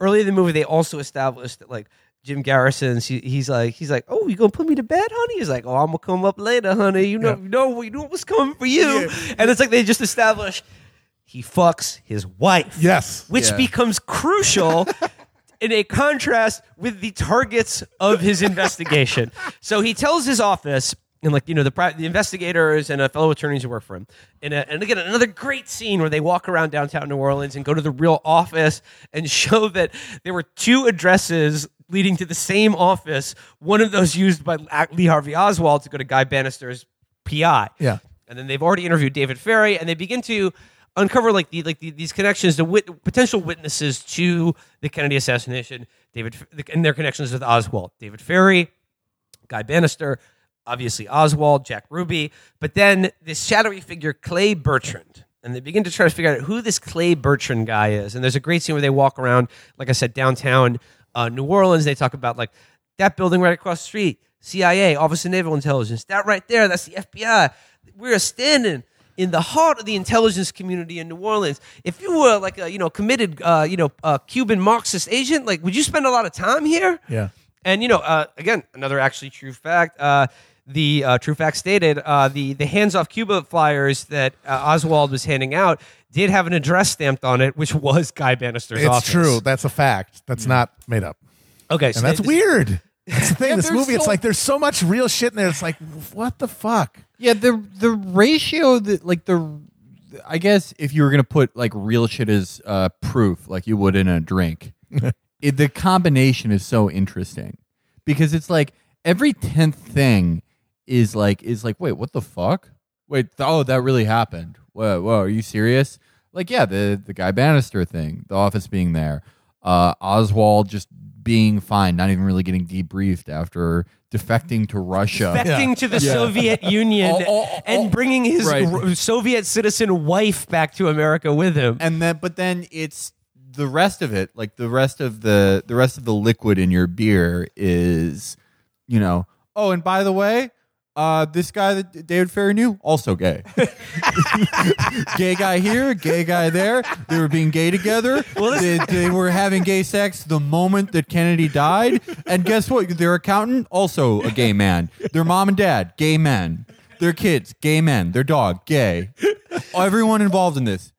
early in the movie they also established that like Jim Garrison's he, he's like he's like oh you gonna put me to bed honey he's like oh I'm gonna come up later honey you know Yeah. you know you know what's coming for you and it's like they just established he fucks his wife Yes. which Yeah. becomes crucial in a contrast with the targets of his investigation. so he tells his office, and like you know, the the investigators and a fellow attorneys who work for him, and uh, and again another great scene where they walk around downtown New Orleans and go to the real office and show that there were two addresses leading to the same office. One of those used by Lee Harvey Oswald to go to Guy Banister's PI. Yeah. And then they've already interviewed David Ferrie, and they begin to uncover like the like the, these connections to wit- potential witnesses to the Kennedy assassination. David and their connections with Oswald, David Ferrie, Guy Banister, obviously Oswald, Jack Ruby, but then this shadowy figure Clay Bertrand. And they begin to try to figure out who this Clay Bertrand guy is. And there's a great scene where they walk around, like I said, downtown uh, New Orleans. They talk about like that building right across the street, CIA, Office of Naval Intelligence. That right there, that's the FBI. We're standing in the heart of the intelligence community in New Orleans. If you were like a you know committed uh, you know uh, Cuban Marxist agent, like would you spend a lot of time here? Yeah. And you know, uh, again, another actually true fact. The uh, true fact stated uh, the the hands off Cuba flyers that uh, Oswald was handing out did have an address stamped on it, which was Guy Banister's office. It's office. true. That's a fact. That's not made up. Okay, so And that's they- weird. That's the thing. Yeah, this there's movie, it's like there's so much real shit in there. It's like, what the fuck? Yeah, the the ratio that like the I guess if you were gonna put like real shit as uh, proof, like you would in a drink, it, the combination is so interesting because it's like every tenth thing is like is like wait what the fuck? Wait th- oh that really happened. Whoa whoa are you serious? Like yeah the the Guy Banister thing the office being there uh, Oswald just being fine not even really getting debriefed after defecting to Russia. Defecting to the Soviet Union Oh, oh, oh, and bringing his right. r- Soviet citizen wife back to America with him. and then but then it's the rest of it like the rest of the the rest of the liquid in your beer is you know oh and by the way uh this guy that David Ferrie knew also gay. Gay guy here gay guy there. They were being gay together. They, they were having gay sex the moment that kennedy died. And guess what? Their accountant also a gay man. Their mom and dad gay men. Their kids gay men. Their dog gay. Everyone involved in this